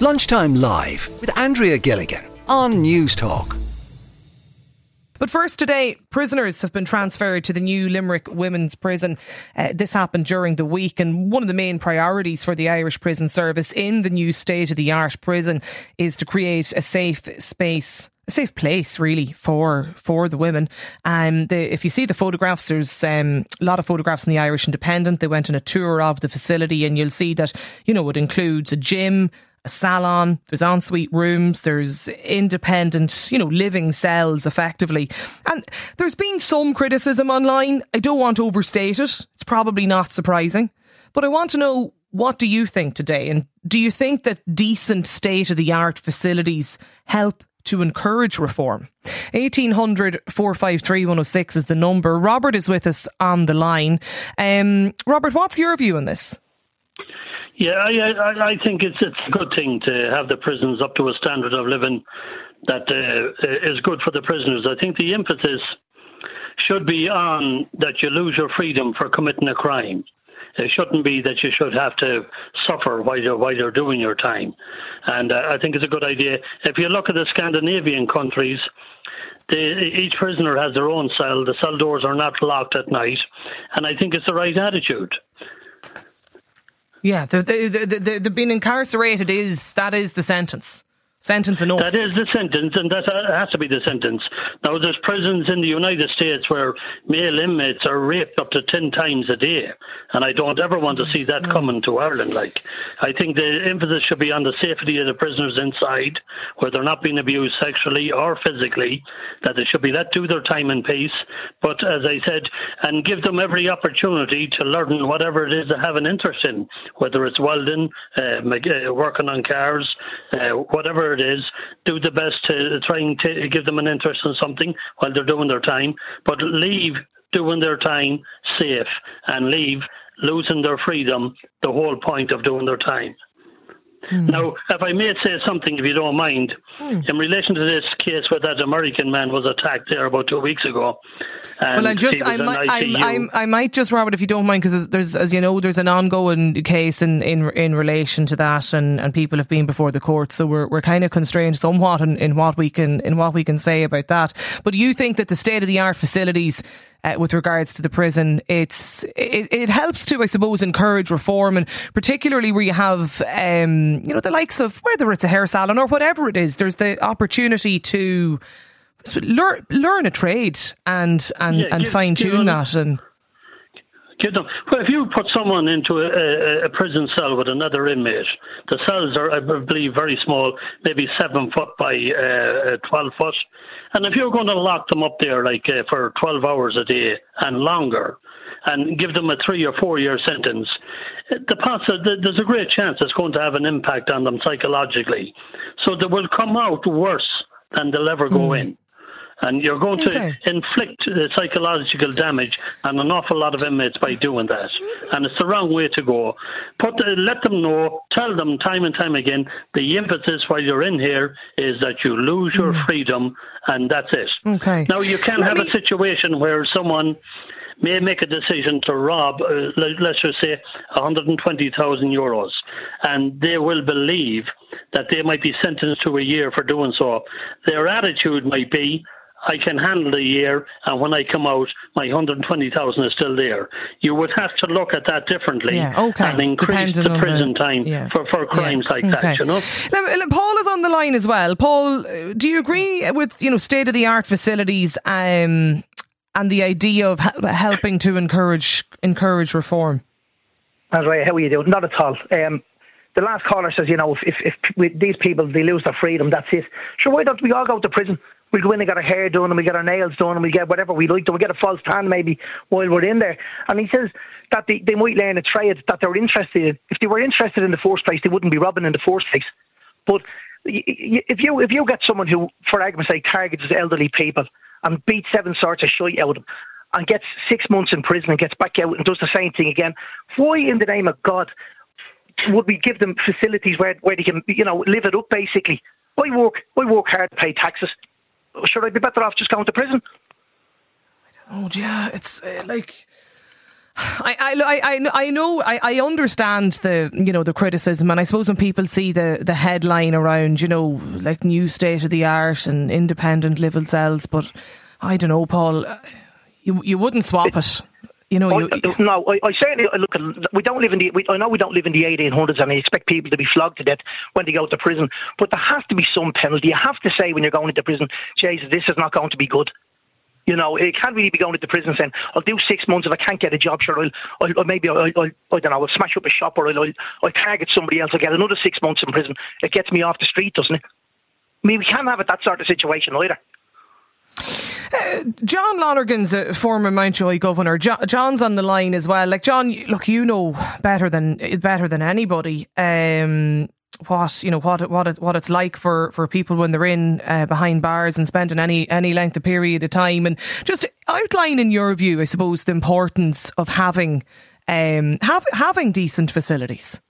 Lunchtime Live with Andrea Gilligan on Newstalk. But first today, prisoners have been transferred to the new Limerick Women's Prison. Uh, this happened during the week, and one of the main priorities for the Irish Prison Service in the new state of the art prison is to create a safe space a safe place really for for the women. Um, the, if you see the photographs, there's um, a lot of photographs in the Irish Independent. They went on a tour of the facility, and you'll see that you know it includes a gym, a salon, there's ensuite rooms, there's independent, you know, living cells effectively. And there's been some criticism online. I don't want to overstate it. It's probably not surprising. But I want to know what do you think today? And do you think that decent state of the art facilities help to encourage reform. 1800 453 106 is the number. Robert is with us on the line. Um, Robert, what's your view on this? Yeah, I, I, think it's it's a good thing to have the prisons up to a standard of living that uh, is good for the prisoners. I think the emphasis should be on that you lose your freedom for committing a crime. It shouldn't be that you should have to suffer while you're while you're doing your time, and uh, I think it's a good idea. If you look at the Scandinavian countries, they, each prisoner has their own cell. The cell doors are not locked at night, and I think it's the right attitude. Yeah, the, the, the, the, being incarcerated is that is the sentence. Sentence enough. That is the sentence, and that has to be the sentence. Now, there's prisons in the United States where male inmates are raped up to 10 times a day, and I don't ever want to see that mm. coming to Ireland. Like, I think the emphasis should be on the safety of the prisoners inside, where they're not being abused sexually or physically, that they should be let do their time in peace, but as I said, and give them every opportunity to learn whatever it is they have an interest in, whether it's welding, uh, uh working on cars, uh, whatever whatever it is, do the best to try and t- give them an interest in something while they're doing their time, but leave doing their time safe and leave losing their freedom the whole point of doing their time. Mm. Now, if I may say something, if you don't mind, mm. in relation to this case where that American man was attacked there about two weeks ago. well, I just, I might, I, I, I, might just, Robert, if you don't mind, because there's, as you know, there's an ongoing case in, in, in relation to that, and, and people have been before the court, so we're, we're kind of constrained somewhat in, in what we can, in what we can say about that. But you think that the state of the art facilities uh, with regards to the prison. It's it, it helps to, I suppose, encourage reform, and particularly where you have, um, you know, the likes of whether it's a hair salon or whatever it is. There's the opportunity to learn learn a trade and and, yeah, and fine tune that and. Give them. Well, if you put someone into a, a, prison cell with another inmate, the cells are, I believe, very small, maybe seven foot by uh, twelve foot. And if you're going to lock them up there like uh, for 12 hours a day and longer, and give them a three or four year sentence, the possi- there's a great chance it's going to have an impact on them psychologically. So they will come out worse than they'll ever go mm. in and you're going to inflict uh, psychological damage on an awful lot of inmates by doing that. And it's the wrong way to go. Put, uh, let them know, tell them time and time again, the emphasis while you're in here is that you lose your mm. freedom, and that's it. Okay. Now, you can let have me... a situation where someone may make a decision to rob, uh, let's just say, 120,000 euros, and they will believe that they might be sentenced to a year for doing so. Their attitude might be, I can handle the year, and when I come out, my 120,000 is still there. You would have to look at that differently yeah, okay. and increase Depending the prison the, time yeah. for, for crimes yeah, like okay. that, you know? Now, Paul is on the line as well. Paul, do you agree with, you know, state-of-the-art facilities um, and the idea of helping to encourage encourage reform? That's right. How are you doing? Not at all. Um, the last caller says, you know, if, if, if these people, they lose their freedom, that's it. Sure, why don't we all go to prison? we go in and get our hair done and we get our nails done and we get whatever we like. Do we get a false tan maybe while we're in there? And he says that they, they might learn a trade that they're interested in. If they were interested in the first place, they wouldn't be robbing in the first place. But if you if you get someone who, for argument's sake, targets elderly people and beats seven sorts of shit out of them and gets six months in prison and gets back out and does the same thing again, why in the name of God would we give them facilities where, where they can, you know, live it up basically? Why work, why work hard to pay taxes? should I be better off just going to prison? Oh yeah, it's uh, like I, I, I, I know I, I understand the you know the criticism and I suppose when people see the, the headline around you know like new state of the art and independent live cells but I don't know Paul uh, you you wouldn't swap it you know, you, I, no, I, I certainly uh, look. We don't live in the. We, I know we don't live in the 1800s, and I expect people to be flogged to death when they go to prison. But there has to be some penalty. You have to say when you're going into prison, Jesus, this is not going to be good. You know, it can't really be going into prison saying, I'll do six months if I can't get a job, sure, I'll, I'll, maybe, I'll, I'll, I don't know, I'll smash up a shop or I'll, I'll, I'll target somebody else, I'll get another six months in prison. It gets me off the street, doesn't it? I mean, we can't have it that sort of situation either. Uh, John Lonergan's a former Mountjoy governor. Jo- John's on the line as well. Like John, look, you know better than better than anybody. Um, what you know what what it, what it's like for, for people when they're in uh, behind bars and spending any any length of period of time. And just outline in your view I suppose the importance of having um have, having decent facilities.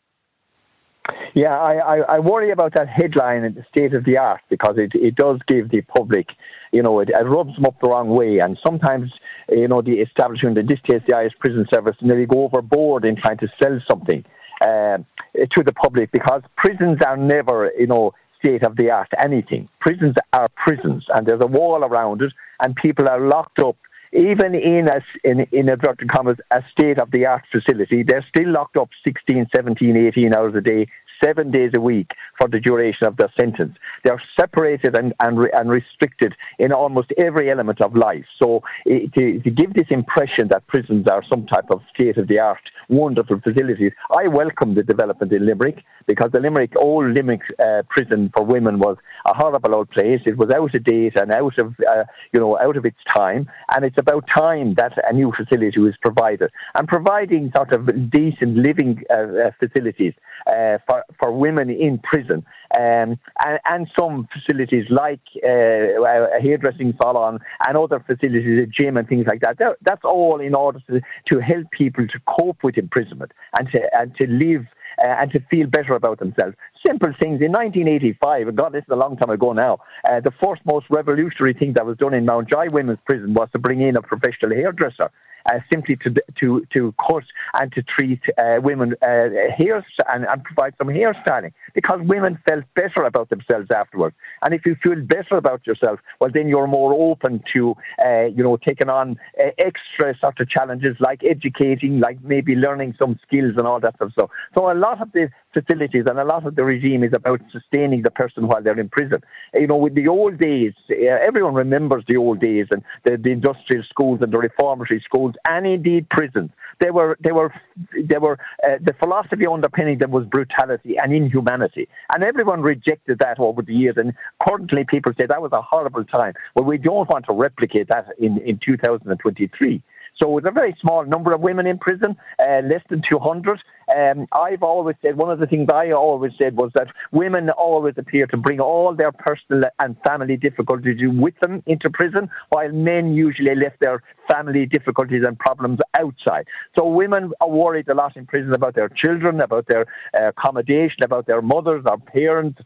Yeah I, I, I worry about that headline in the state of the art because it, it does give the public you know it, it rubs them up the wrong way. And sometimes you know the establishment in this case the Irish prison service nearly go overboard in trying to sell something uh, to the public because prisons are never, you know, state of the art anything. Prisons are prisons, and there's a wall around it, and people are locked up. Even in a, in, in inverted commas, a state of the art facility, they're still locked up 16, 17, 18 hours a day, seven days a week for the duration of their sentence. They're separated and, and, and restricted in almost every element of life. So to, to give this impression that prisons are some type of state of the art wonderful facilities. I welcome the development in Limerick because the Limerick old Limerick uh, prison for women was a horrible old place. It was out of date and out of uh, you know out of its time, and it's about time that a new facility was provided and providing sort of decent living uh, uh facilities uh, for for women in prison um, and, and, some facilities like uh, a hairdressing salon and other facilities, a gym and things like that. That's all in order to, to help people to cope with imprisonment and to, and to live uh, and to feel better about themselves. Simple things. In 1985, God, this is a long time ago now, uh, the first most revolutionary thing that was done in Mount Mountjoy Women's Prison was to bring in a professional hairdresser uh, simply to to to cut and to treat uh, women uh, hair and, and provide some hairstyling because women felt better about themselves afterwards. And if you feel better about yourself, well, then you're more open to uh, you know taking on uh, extra sort of challenges like educating, like maybe learning some skills and all that sort of stuff. So a lot of the facilities and a lot of the regime is about sustaining the person while they're in prison. You know, with the old days, everyone remembers the old days and the, the industrial schools and the reformatory schools and indeed prisons. They were, they were, they were. Uh, the philosophy underpinning them was brutality and inhumanity, and everyone rejected that over the years. And currently, people say that was a horrible time. Well, we don't want to replicate that in in 2023. So it's a very small number of women in prison, uh, less than 200. Um, I've always said, one of the things I always said was that women always appear to bring all their personal and family difficulties with them into prison, while men usually left their family difficulties and problems outside. So women are worried a lot in prison about their children, about their uh, accommodation, about their mothers, their parents,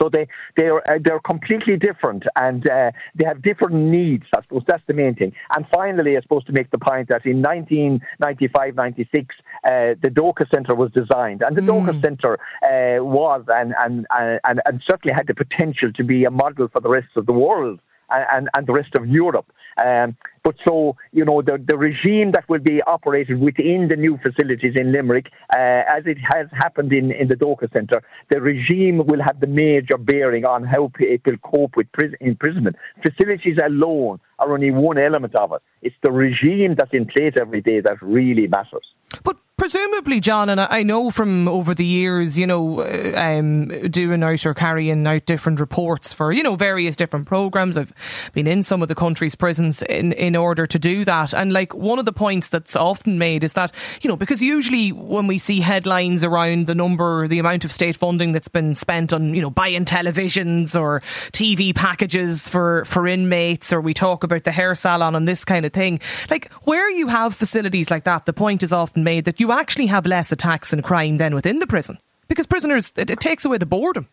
so they they are uh, they're completely different, and uh, they have different needs. I suppose that's the main thing. And finally, I suppose to make the point that in 1995, 96, uh, the Dóchas Centre was designed, and the mm. Dóchas Centre uh, was and, and and and certainly had the potential to be a model for the rest of the world and, and the rest of Europe. Um, but so, you know, the, the regime that will be operated within the new facilities in Limerick, uh, as it has happened in, in the Dóchas Centre, the regime will have the major bearing on how it will cope with prison, imprisonment. Facilities alone are only one element of it. It's the regime that's in place every day that really matters. But presumably, John, and I know from over the years, you know, uh, um, doing out or carrying out different reports for, you know, various different programs. I've been in some of the country's prisons in, in order to do that. And like one of the points that's often made is that, you know, because usually when we see headlines around the number, the amount of state funding that's been spent on, you know, buying televisions or TV packages for, for inmates, or we talk about the hair salon and this kind of thing, like where you have facilities like that, the point is often made that you actually have less attacks and crime than within the prison because prisoners, it, it takes away the boredom.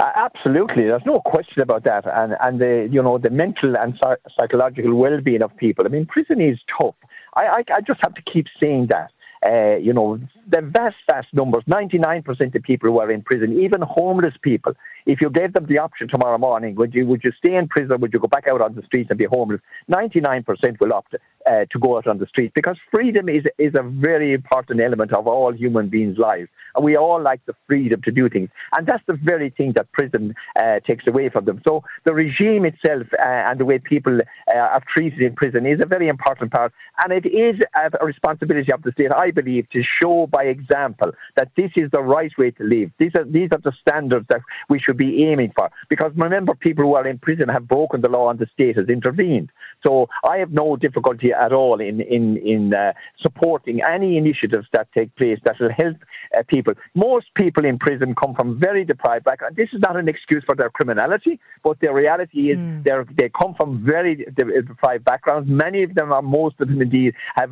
Uh, absolutely, there's no question about that, and and the you know the mental and psychological well-being of people. I mean, prison is tough. I, I I just have to keep saying that. Uh, you know, the vast, vast numbers, 99% of people who are in prison, even homeless people, if you gave them the option tomorrow morning, would you would you stay in prison would you go back out on the streets and be homeless? 99% will opt uh, to go out on the streets because freedom is, is a very important element of all human beings' lives. And we all like the freedom to do things. And that's the very thing that prison uh, takes away from them. So the regime itself uh, and the way people uh, are treated in prison is a very important part. And it is a responsibility of the state, I believe, to show by example that this is the right way to live. These are, these are the standards that we should be aiming for. Because remember, people who are in prison have broken the law and the state has intervened. So I have no difficulty at all in in in uh, supporting any initiatives that take place that will help uh, people. Most people in prison come from very deprived backgrounds. This is not an excuse for their criminality, but the reality is mm. they they come from very deprived backgrounds. Many of them, are most of them indeed, have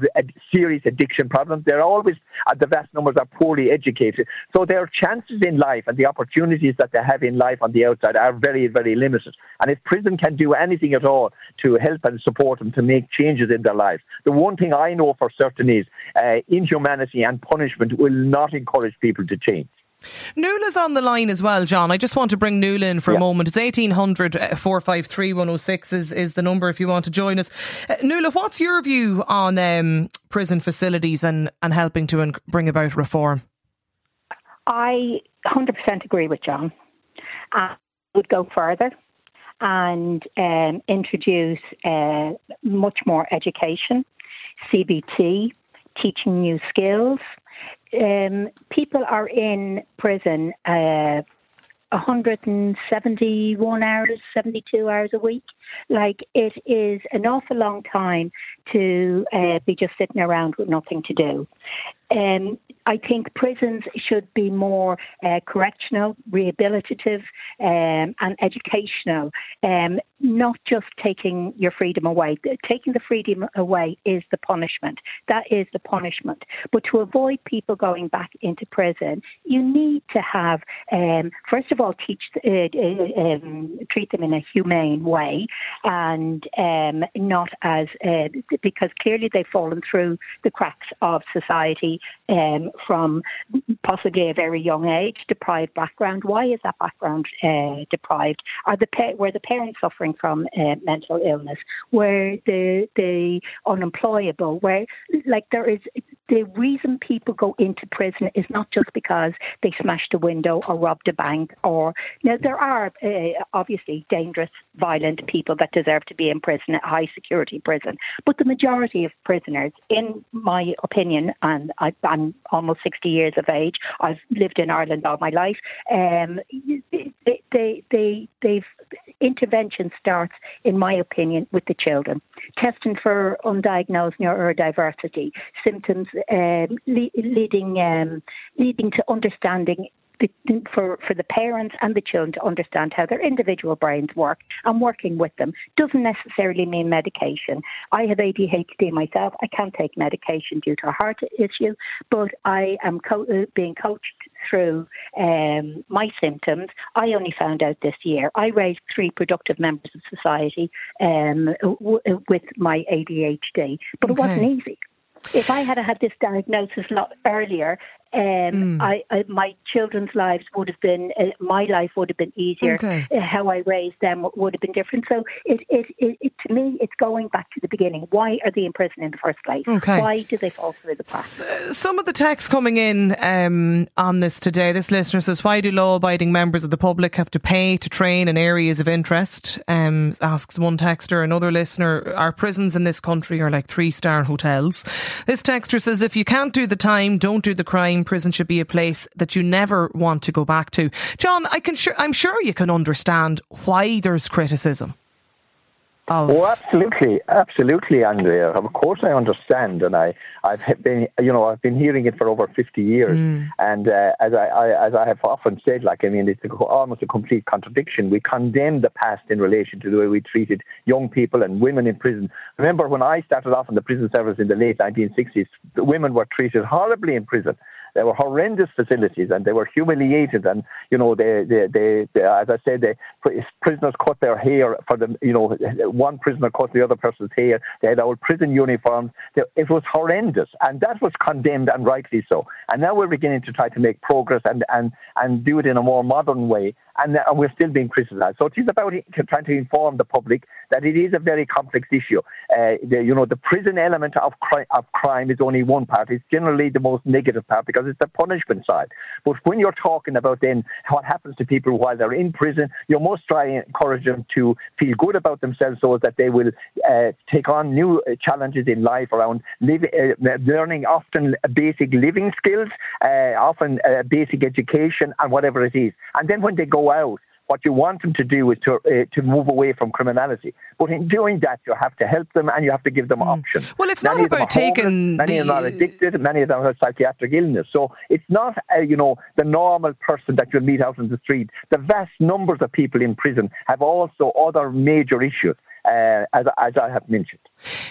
serious addiction problems. They're always, uh, the vast numbers are poorly educated. So their chances in life and the opportunities that they have in life on the outside are very, very limited. And if prison can do anything at all to help and support them to make changes in their lives, the one thing I know for certain is uh, inhumanity and punishment will not encourage people to change. Nuala's on the line as well, John. I just want to bring Nuala in for yeah. a moment. It's 1800 uh, 453 106 is, is the number if you want to join us. Uh, Nuala, what's your view on um, prison facilities and, and helping to un- bring about reform? I 100% agree with John. I would go further and um, introduce uh, much more education, CBT, teaching new skills. Um, people are in prison uh, 171 hours, 72 hours a week. Like it is an awful long time to uh, be just sitting around with nothing to do. Um, I think prisons should be more uh, correctional, rehabilitative, um, and educational, um, not just taking your freedom away. Taking the freedom away is the punishment. That is the punishment. But to avoid people going back into prison, you need to have, um, first of all, teach, uh, uh, um, treat them in a humane way, and um, not as uh, because clearly they've fallen through the cracks of society um, from possibly a very young age, deprived background. Why is that background uh, deprived? Are the pa- were the parents suffering from uh, mental illness? Were the the unemployable? Where like there is the reason people go into prison is not just because they smashed a window or robbed a bank or now there are uh, obviously dangerous violent people that deserve to be in prison a high security prison but the majority of prisoners in my opinion and I, am almost 60 years of age I've lived in Ireland all my life um, they, they, they, they've intervention starts, in my opinion, with the children. Testing for undiagnosed neurodiversity, symptoms um, le- leading um, leading to understanding the, for, for the parents and the children to understand how their individual brains work and working with them doesn't necessarily mean medication. I have ADHD myself. I can't take medication due to a heart issue, but I am co- uh, being coached through um, my symptoms. I only found out this year. I raised three productive members of society um, w- with my ADHD, but okay. it wasn't easy. If I had had this diagnosis a lot earlier, um, mm. I, I, my children's lives would have been, uh, my life would have been easier. Okay. Uh, how I raised them would have been different. So it, it, it, it, to me, it's going back to the beginning. Why are they in prison in the first place? Okay. Why do they fall through the cracks? S- some of the text coming in um, on this today, this listener says, why do law-abiding members of the public have to pay to train in areas of interest? Um, asks one texter. Another listener, our prisons in this country are like three-star hotels. This texter says, if you can't do the time, don't do the crime prison should be a place that you never want to go back to. John, I can sure, I'm sure you can understand why there's criticism. Of... Oh, absolutely, absolutely, Andrea. Of course, I understand, and I, I've been, you know, I've been hearing it for over fifty years, mm. and uh, as I, I, as I have often said, like I mean, it's a, almost a complete contradiction. We condemn the past in relation to the way we treated young people and women in prison. Remember when I started off in the prison service in the late 1960s, women were treated horribly in prison They were horrendous facilities, and they were humiliated. And you know, they, they, they, they as I said, they prisoners cut their hair for them. You know, one prisoner cut the other person's hair. They had old prison uniforms. It was horrendous, and that was condemned, and rightly so. And now we're beginning to try to make progress and and and do it in a more modern way and, and we're still being criticised. So it is about trying to inform the public that it is a very complex issue. Uh, the, you know, the prison element of, cri- of crime is only one part. It's generally the most negative part because it's the punishment side. But when you're talking about then what happens to people while they're in prison, you must try and encourage them to feel good about themselves so that they will uh, take on new uh, challenges in life around live, uh, learning often basic living skills, uh, often uh, basic education and whatever it is. And then when they go out, what you want them to do is to uh, to move away from criminality. But in doing that, you have to help them and you have to give them mm. options. Well, it's many not about taking. Many the... are not addicted. Many of them have psychiatric illness. So it's not, uh, you know, the normal person that you meet out in the street. The vast numbers of people in prison have also other major issues uh, as, as I have mentioned.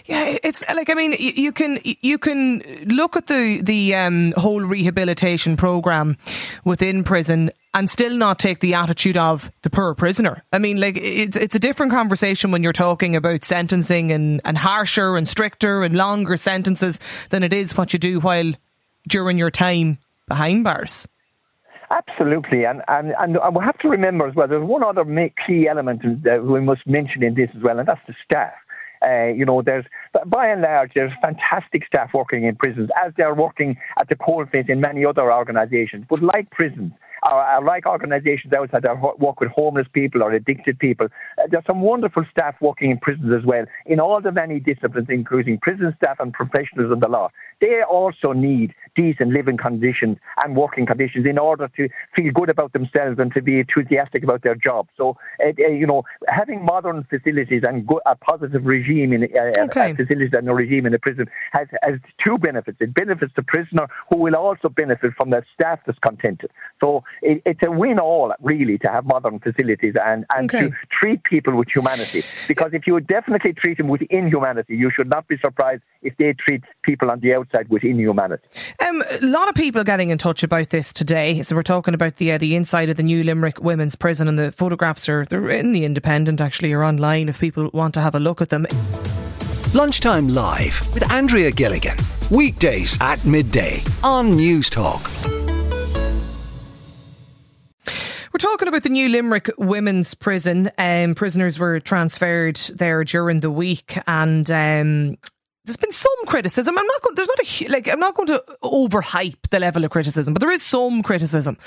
Yeah, it's like I mean, you can you can look at the the um, whole rehabilitation program within prison and still not take the attitude of the poor prisoner. I mean, like it's it's a different conversation when you're talking about sentencing and, and harsher and stricter and longer sentences than it is what you do while during your time behind bars. Absolutely, and, and and we have to remember as well. There's one other key element that we must mention in this as well, and that's the staff. Uh, you know, there's by and large there's fantastic staff working in prisons, as they're working at the coalface in many other organisations. But like prisons, or, like organisations outside that work with homeless people or addicted people. Uh, there's some wonderful staff working in prisons as well, in all the many disciplines, including prison staff and professionals in the law. They also need decent living conditions and working conditions in order to feel good about themselves and to be enthusiastic about their job. So, uh, uh you know, having modern facilities and go- a positive regime in uh, okay. facilities and a regime in the prison has, has two benefits. It benefits the prisoner who will also benefit from the staff that's contented. So it, it's a win all, really, to have modern facilities and, and okay. to treat people with humanity. Because if you definitely treat them with inhumanity, you should not be surprised if they treat people on the outside with inhumanity. Um, a lot of people getting in touch about this today. So we're talking about the uh, the inside of the new Limerick Women's Prison, and the photographs are they're in the Independent. Actually, are online if people want to have a look at them. Lunchtime live with Andrea Gilligan. Weekdays at midday on Newstalk. We're talking about the new Limerick Women's Prison. Um, prisoners were transferred there during the week, and um, there's been some criticism. I'm not going. There's not a like. I'm not going to overhype the level of criticism, but there is some criticism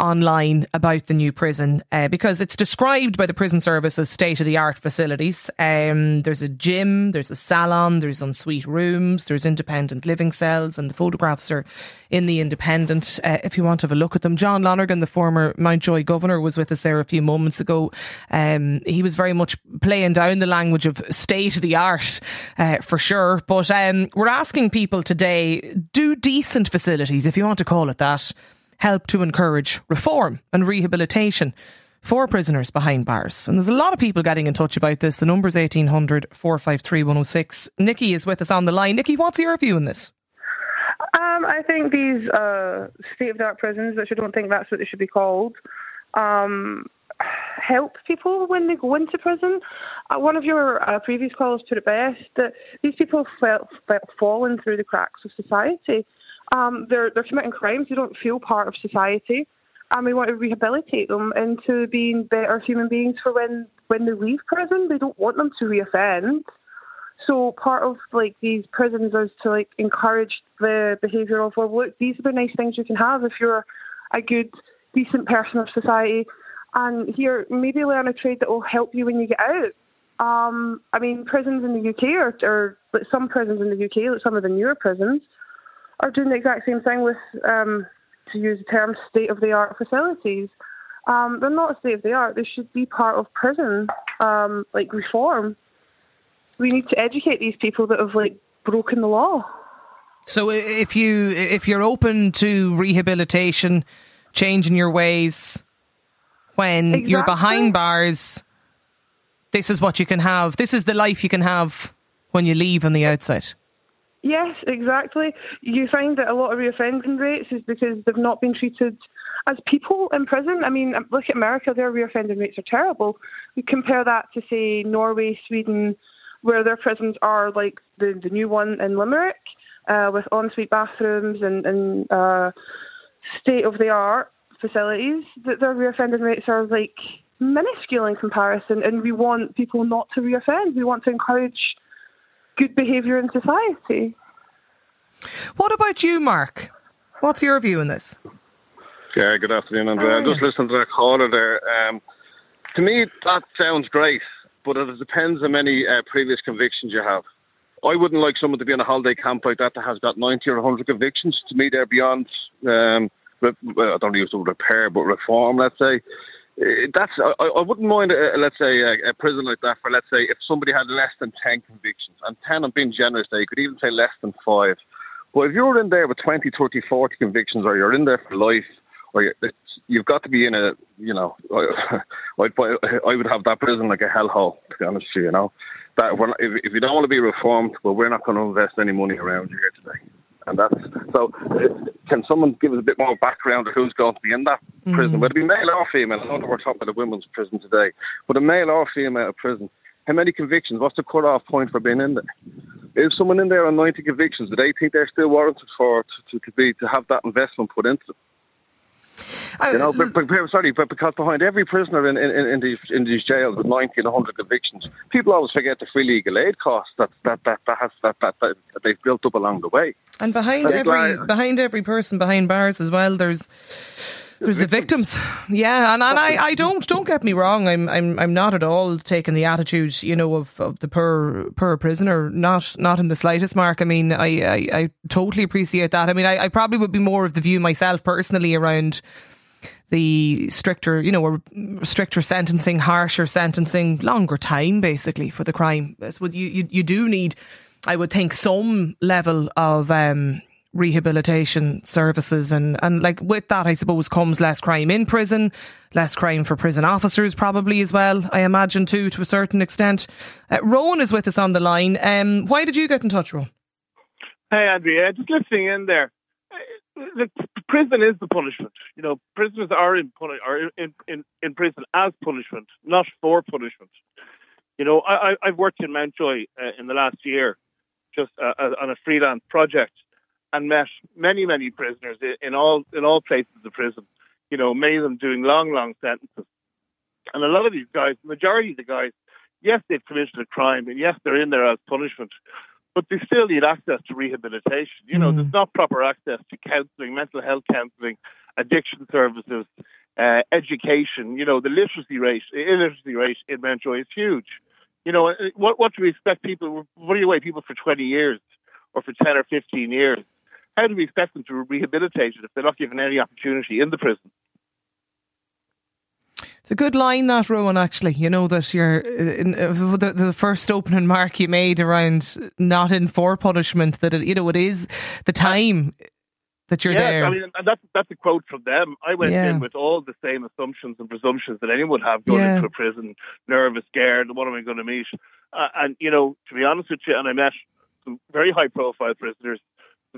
online about the new prison uh, because it's described by the prison service as state of the art facilities. Um, there's a gym, there's a salon, there's ensuite rooms, there's independent living cells, and the photographs are in the Independent. Uh, if you want to have a look at them, John Lonergan, the former Mountjoy governor, was with us there a few moments ago. Um, he was very much playing down the language of state of the art uh, for sure but um, we're asking people today do decent facilities, if you want to call it that, help to encourage reform and rehabilitation for prisoners behind bars. And there's a lot of people getting in touch about this. The number's 1800 453 106. Nikki is with us on the line. Nikki, what's your view on this? Um, I think these uh, state of the art prisons, which I don't think that's what they should be called, um, help people when they go into prison. Uh, one of your uh, previous callers put it best that these people felt, felt fallen through the cracks of society. Um, they're they're committing crimes. They don't feel part of society, and we want to rehabilitate them into being better human beings for when when they leave prison. They don't want them to reoffend. So part of like these prisons is to like encourage the behaviour of well, look, these are the nice things you can have if you're a good, decent person of society and here maybe learn a trade that will help you when you get out. Um, I mean, prisons in the UK are, some prisons in the UK, like some of the newer prisons, are doing the exact same thing with, um, to use the term, state of the art facilities. Um, they're not state of the art. They should be part of prison, um, like reform. We need to educate these people that have like broken the law. So if you if you're open to rehabilitation, changing your ways, when exactly. you're behind bars, this is what you can have. This is the life you can have when you leave on the outside. Yes, exactly. You find that a lot of reoffending rates is because they've not been treated as people in prison. I mean, look at America, their reoffending rates are terrible. You compare that to, say, Norway, Sweden, where their prisons are like the, the new one in Limerick, uh, with ensuite bathrooms and, and uh, state of the art facilities, that their reoffending rates are like minuscule in comparison. And we want people not to reoffend. We want to encourage good behaviour in society. What about you, Mark? What's your view on this? Yeah, good afternoon, Andrea. I'm just listening to that caller there. Um, to me, that sounds great, but it depends on many uh, previous convictions you have. I wouldn't like someone to be in a holiday camp like that that has got 90 or 100 convictions. To me, they're beyond, um, I don't use the word repair, but reform, let's say. Uh, that's I, I wouldn't mind, let's say, a, a prison like that for, let's say, if somebody had less than 10 convictions. And 10, I'm being generous there, you could even say less than 5. But if you're in there with 20, 30, 40 convictions, or you're in there for life, or you, you've got to be in a, you know, I, I would have that prison like a hellhole, to be honest with you, you know. That if, if you don't want to be reformed, well, we're not going to invest any money around you here today. And that's so. Can someone give us a bit more background of who's going to be in that mm. prison, whether it be male or female? I know we're talking about a women's prison today, but a male or female prison. How many convictions? What's the cut-off point for being in there? Is someone in there on 90 convictions? Do they think they're still warranted for to, to be to have that investment put into them? Oh, you know, but, but, sorry, but because behind every prisoner in, in, in, these in these jails with 90 and 100 convictions, people always forget the free legal aid costs that that that, that has that, that, that, they've built up along the way. And behind every behind every person behind bars as well, there's there's the victims, yeah, and, and I, I don't don't get me wrong. I'm I'm I'm not at all taking the attitude, you know, of, of the poor poor prisoner. Not not in the slightest, Mark. I mean, I I, I totally appreciate that. I mean, I, I probably would be more of the view myself personally around the stricter, you know, or stricter sentencing, harsher sentencing, longer time basically for the crime. you, you, you do need, I would think, some level of um, rehabilitation services. And and like with that I suppose comes less crime in prison less crime for prison officers probably as well I imagine too to a certain extent. Uh, Rowan is with us on the line. Um, why did you get in touch Rowan? Hey Andrea just listening in there. The prison is the punishment. You know prisoners are in are in, in, in prison as punishment not for punishment. You know I, I've worked in Mountjoy uh, in the last year just uh, on a freelance project and met many, many prisoners in all in all places of prison. You know, many of them doing long, long sentences. And a lot of these guys, the majority of the guys, yes, they've committed a crime, and yes, they're in there as punishment, but they still need access to rehabilitation. You know, mm. there's not proper access to counselling, mental health counselling, addiction services, uh, education. You know, the literacy rate, illiteracy rate in Mountjoy is huge. You know, what what do we expect people? What do you wait people for 20 years or for 10 or 15 years? How do we expect them to rehabilitate it if they're not given any opportunity in the prison? It's a good line that Rowan. Actually, you know that you're in, uh, the, the first opening mark you made around not in for punishment. That it, you know it is the time that you're yes, there. I mean, and that's that's a quote from them. I went yeah. in with all the same assumptions and presumptions that anyone would have going yeah. into a prison, nervous, scared. What am I going to meet? Uh, and you know, to be honest with you, and I met some very high profile prisoners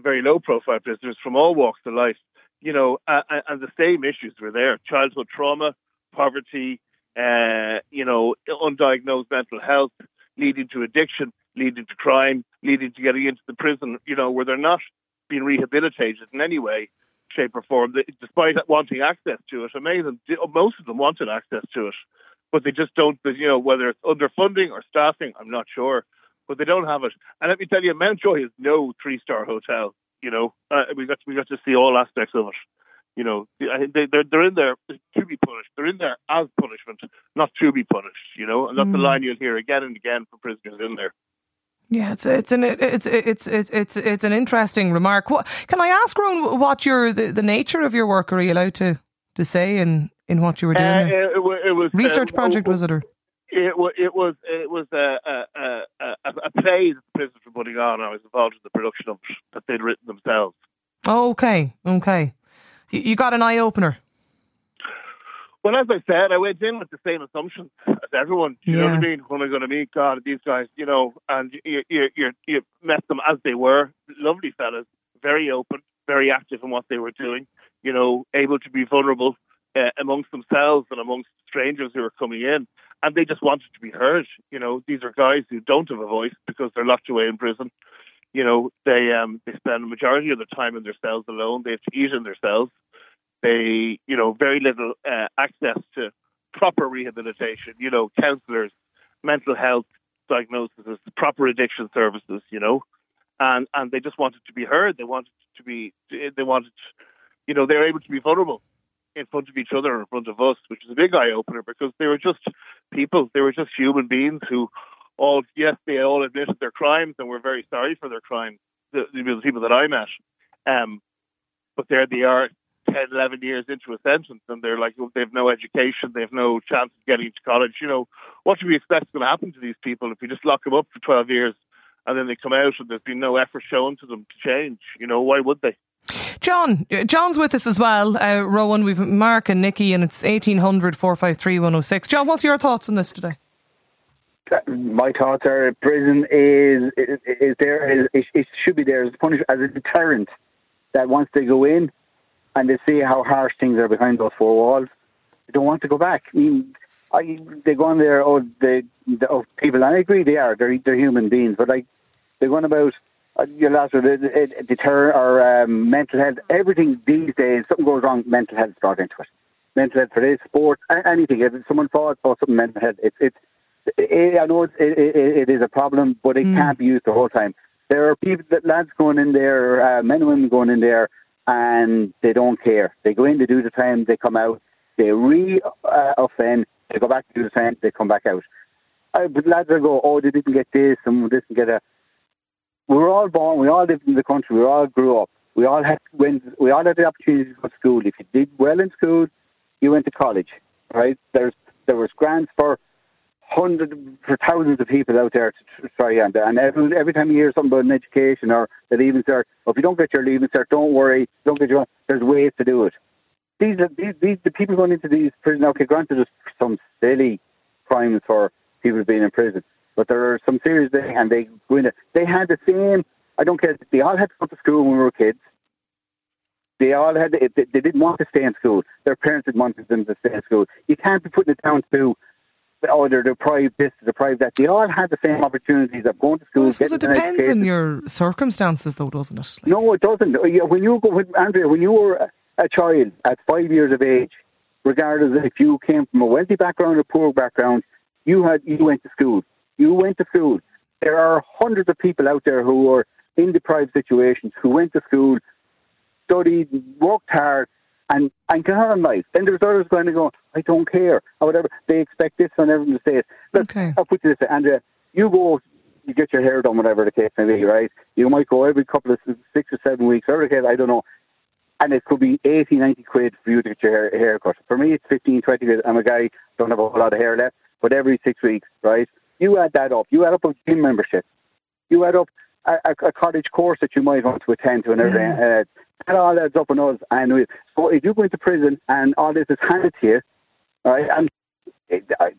very low profile prisoners from all walks of life, you know, uh, and the same issues were there childhood trauma, poverty, uh, you know, undiagnosed mental health, leading to addiction, leading to crime, leading to getting into the prison, you know, where they're not being rehabilitated in any way, shape, or form, despite wanting access to it. Amazing. Most of them wanted access to it, but they just don't, you know, whether it's underfunding or staffing, I'm not sure but they don't have it. And let me tell you, Mountjoy is no three star hotel. You know, uh, we got to, we got to see all aspects of it. You know, they, they're they're in there to be punished. They're in there as punishment, not to be punished. You know, and that's mm. the line you'll hear again and again from prisoners in there. Yeah, it's it's an it's it's it's it's it's an interesting remark. What can I ask, Ron? What your the, the nature of your work? Are you allowed to to say in in what you were doing? Uh, it, it, was research uh, project, was it? Or? It was it was it was a a, a, a play that the prisoners were putting on. I was involved in the production of it, that they'd written themselves. Okay, okay. You, you got an eye opener. Well, as I said, I went in with the same assumptions as everyone. You yeah. know what I mean? Who am I going to meet? God, these guys, you know, and you, you, you, you met them as they were. Lovely fellas, very open, very active in what they were doing, you know, able to be vulnerable uh, amongst themselves and amongst strangers who are coming in. And they just wanted to be heard. You know, these are guys who don't have a voice because they're locked away in prison. You know, they um, they spend the majority of their time in their cells alone. They have to eat in their cells they, you know, very little uh, access to proper rehabilitation, you know, counselors, mental health diagnoses, proper addiction services, you know, and and they just wanted to be heard. They wanted to be, they wanted, you know, they're able to be vulnerable in front of each other, in front of us, which is a big eye opener because they were just people. They were just human beings who all, yes, they all admitted their crimes and were very sorry for their crimes. The, the people that I met, um, but there they are 10, 11 years into a sentence and they're like, they have no education, they have no chance of getting to college. You know, what do we expect is going to happen to these people if we just lock them up for 12 years and then they come out and there's been no effort shown to them to change? You know, why would they? John, John's with us as well. Uh, Rowan, we've Mark and Nikki, and it's 1800 453 106. John, what's your thoughts on this today? My thoughts are prison is is, is there. Is, it should be there as a as a deterrent. That once they go in, and they see how harsh things are behind those four walls, they don't want to go back. I mean, I, they go on there, oh, the, the oh, people, and I agree they are, they're, they're human beings, but like, they're going about uh, your last word, deter or um, mental health, everything these days, something goes wrong, mental health is brought into it. Mental health for this, sports, anything. If someone falls for something mental health, it's, it's, it, I know it's, it, it, it is a problem, but it mm. can't be used the whole time. There are people, that lads going in there, uh, men and women going in there, and they don't care. They go in, they do the time, they come out, they re-offend, they go back to do the time, they come back out. Uh, but lads will go, oh, they didn't get this, and they didn't get a. We were all born, we all lived in the country, we all grew up. We all had when we all had the opportunity to go to school. If you did well in school, you went to college, right? There's there was grants for hundreds for thousands of people out there to try and and every, every time you hear something about an education or the leaving cert, well, if you don't get your leaving cert, don't worry, don't get your there's ways to do it. These are these, these the people going into these prisons. Okay, granted, there's some silly crimes for people being in prison, but there are some serious things, and they go in. They had the same. I don't care. They all had to go to school when we were kids. They all had. They, they didn't want to stay in school. Their parents didn't want them to stay in school. You can't be putting it down to oh, they're deprived this, deprived that. They all had the same opportunities of going to school. Well, it depends on your circumstances, though, doesn't it? Like, no, it doesn't. Uh, when you go, with, Andrea, when you were a child at five years of age, regardless if you came from a wealthy background or poor background, you had you went to school. You went to school. There are hundreds of people out there who are in deprived situations who went to school, studied, worked hard, and and got on life. Then there's others going to go, I don't care, or whatever. They expect this and everyone to say it. Look, okay. I'll put you this, Andrea. You go, you get your hair done, whatever the case may be, right? You might go every couple of six or seven weeks, whatever the case, I don't know. And it could be 80, 90 quid for you to get your hair, hair cut. For me, it's 15, 20 quid. I'm a guy, don't have a whole lot of hair left, but every six weeks, right? You add that up. You add up a gym membership. You add up a, a, college course that you might want to attend to and everything. Uh, that all adds up on us. And so if you go into prison and all this is handed to you, right, and it, I,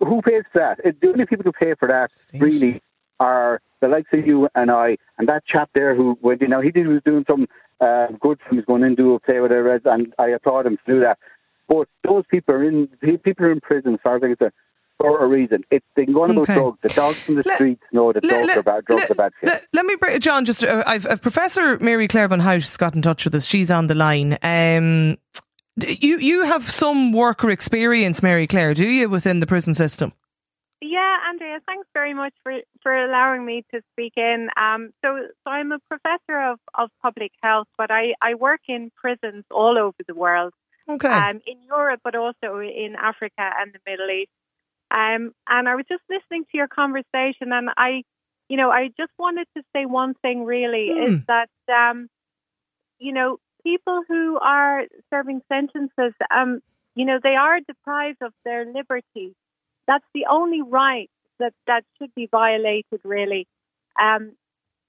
who pays for that? It, the only people who pay for that really are the likes of you and I, and that chap there who went in. Now he did was doing some uh, good things, going in do a play whatever, and I applaud him to do that. But those people are in people are in prison as far as I can for a reason. It's they can go on about okay. drugs. The dogs in the let, streets know that let, drugs let, are bad. Drugs are bad. Let, let me bring John. Just uh, I've, uh, Professor Mary Claire Van Hout got in touch with us. She's on the line. Um, you you have some worker experience, Mary Claire, do you, within the prison system? Yeah, Andrea, thanks very much for, for allowing me to speak in. Um, so, so I'm a professor of, of public health, but I, I work in prisons all over the world. Okay. Um, in Europe, but also in Africa and the Middle East. Um, and I was just listening to your conversation, and I, you know, I just wanted to say one thing really mm. is that, um, you know, people who are serving sentences, um, you know, they are deprived of their liberty. That's the only right that, that should be violated, really. Um,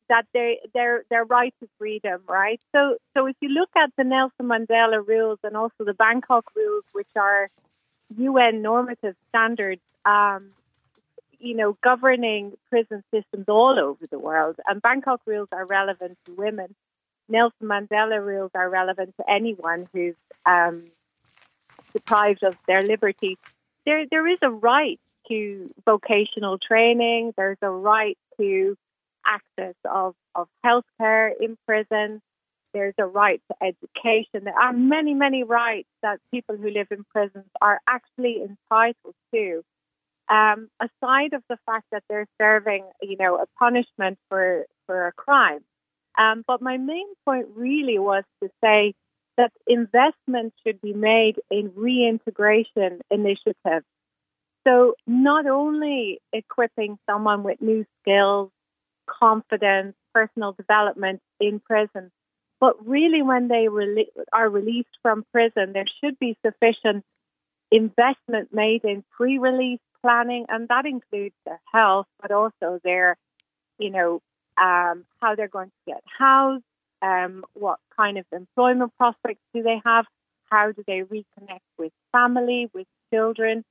that they, their their right to freedom, right? So so if you look at the Nelson Mandela rules and also the Bangkok rules, which are UN normative standards, um, you know, governing prison systems all over the world. And Bangkok rules are relevant to women. Nelson Mandela rules are relevant to anyone who's um, deprived of their liberty. There, there is a right to vocational training. There's a right to access of, of healthcare in prison. There's a right to education. There are many, many rights that people who live in prisons are actually entitled to. Um, aside of the fact that they're serving, you know, a punishment for, for a crime. Um, but my main point really was to say that investment should be made in reintegration initiatives. So not only equipping someone with new skills, confidence, personal development in prison, but really when they are released from prison, there should be sufficient investment made in pre-release planning, and that includes their health, but also their, you know, um, how they're going to get housed, um, what kind of employment prospects do they have, how do they reconnect with family, with children,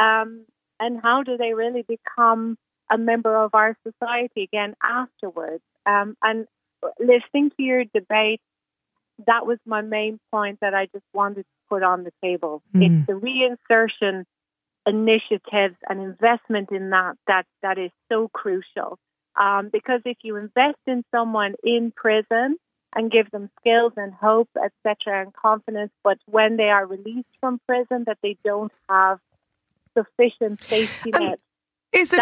um, and how do they really become a member of our society again afterwards. Um, and listening to your debate, that was my main point that I just wanted to put on the table. Mm. It's the reinsertion initiatives and investment in that that that is so crucial. Um, because if you invest in someone in prison and give them skills and hope, etc., and confidence, but when they are released from prison, that they don't have sufficient safety net. Is it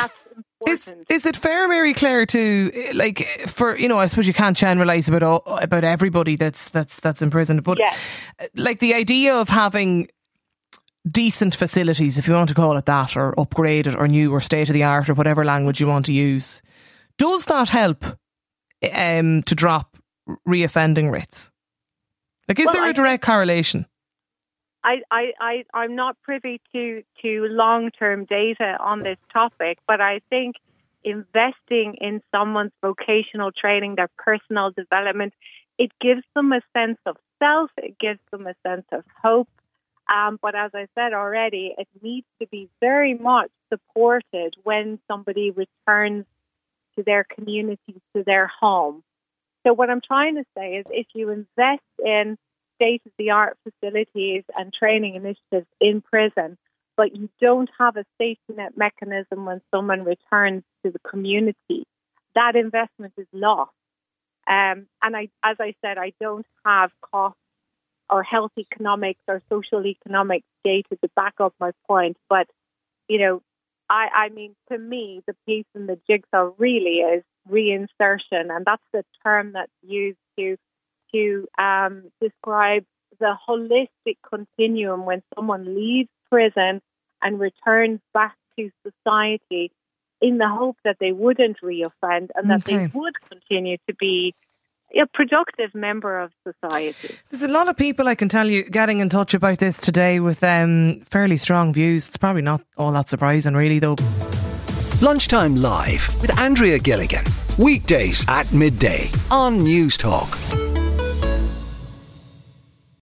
is, is it fair, Mary Claire, to like for you know? I suppose you can't generalize about all, about everybody that's that's that's in prison, but yes. like the idea of having decent facilities, if you want to call it that, or upgraded or new or state of the art or whatever language you want to use, does that help um, to drop reoffending rates? Like, is well, there a direct correlation? I, I, I, I'm not privy to, to long term data on this topic, but I think investing in someone's vocational training, their personal development, it gives them a sense of self, it gives them a sense of hope. Um, but as I said already, it needs to be very much supported when somebody returns to their community, to their home. So, what I'm trying to say is if you invest in state of the art facilities and training initiatives in prison, but you don't have a safety net mechanism when someone returns to the community, that investment is lost. Um, and I, as I said, I don't have cost or health economics or social economics data to back up my point. But, you know, I, I mean, to me, the piece in the jigsaw really is reinsertion, and that's the term that's used to to um, describe the holistic continuum when someone leaves prison and returns back to society in the hope that they wouldn't reoffend and that okay. they would continue to be a productive member of society. There's a lot of people, I can tell you, getting in touch about this today with um, fairly strong views. It's probably not all that surprising, really, though. Lunchtime Live with Andrea Gilligan. Weekdays at midday on Newstalk.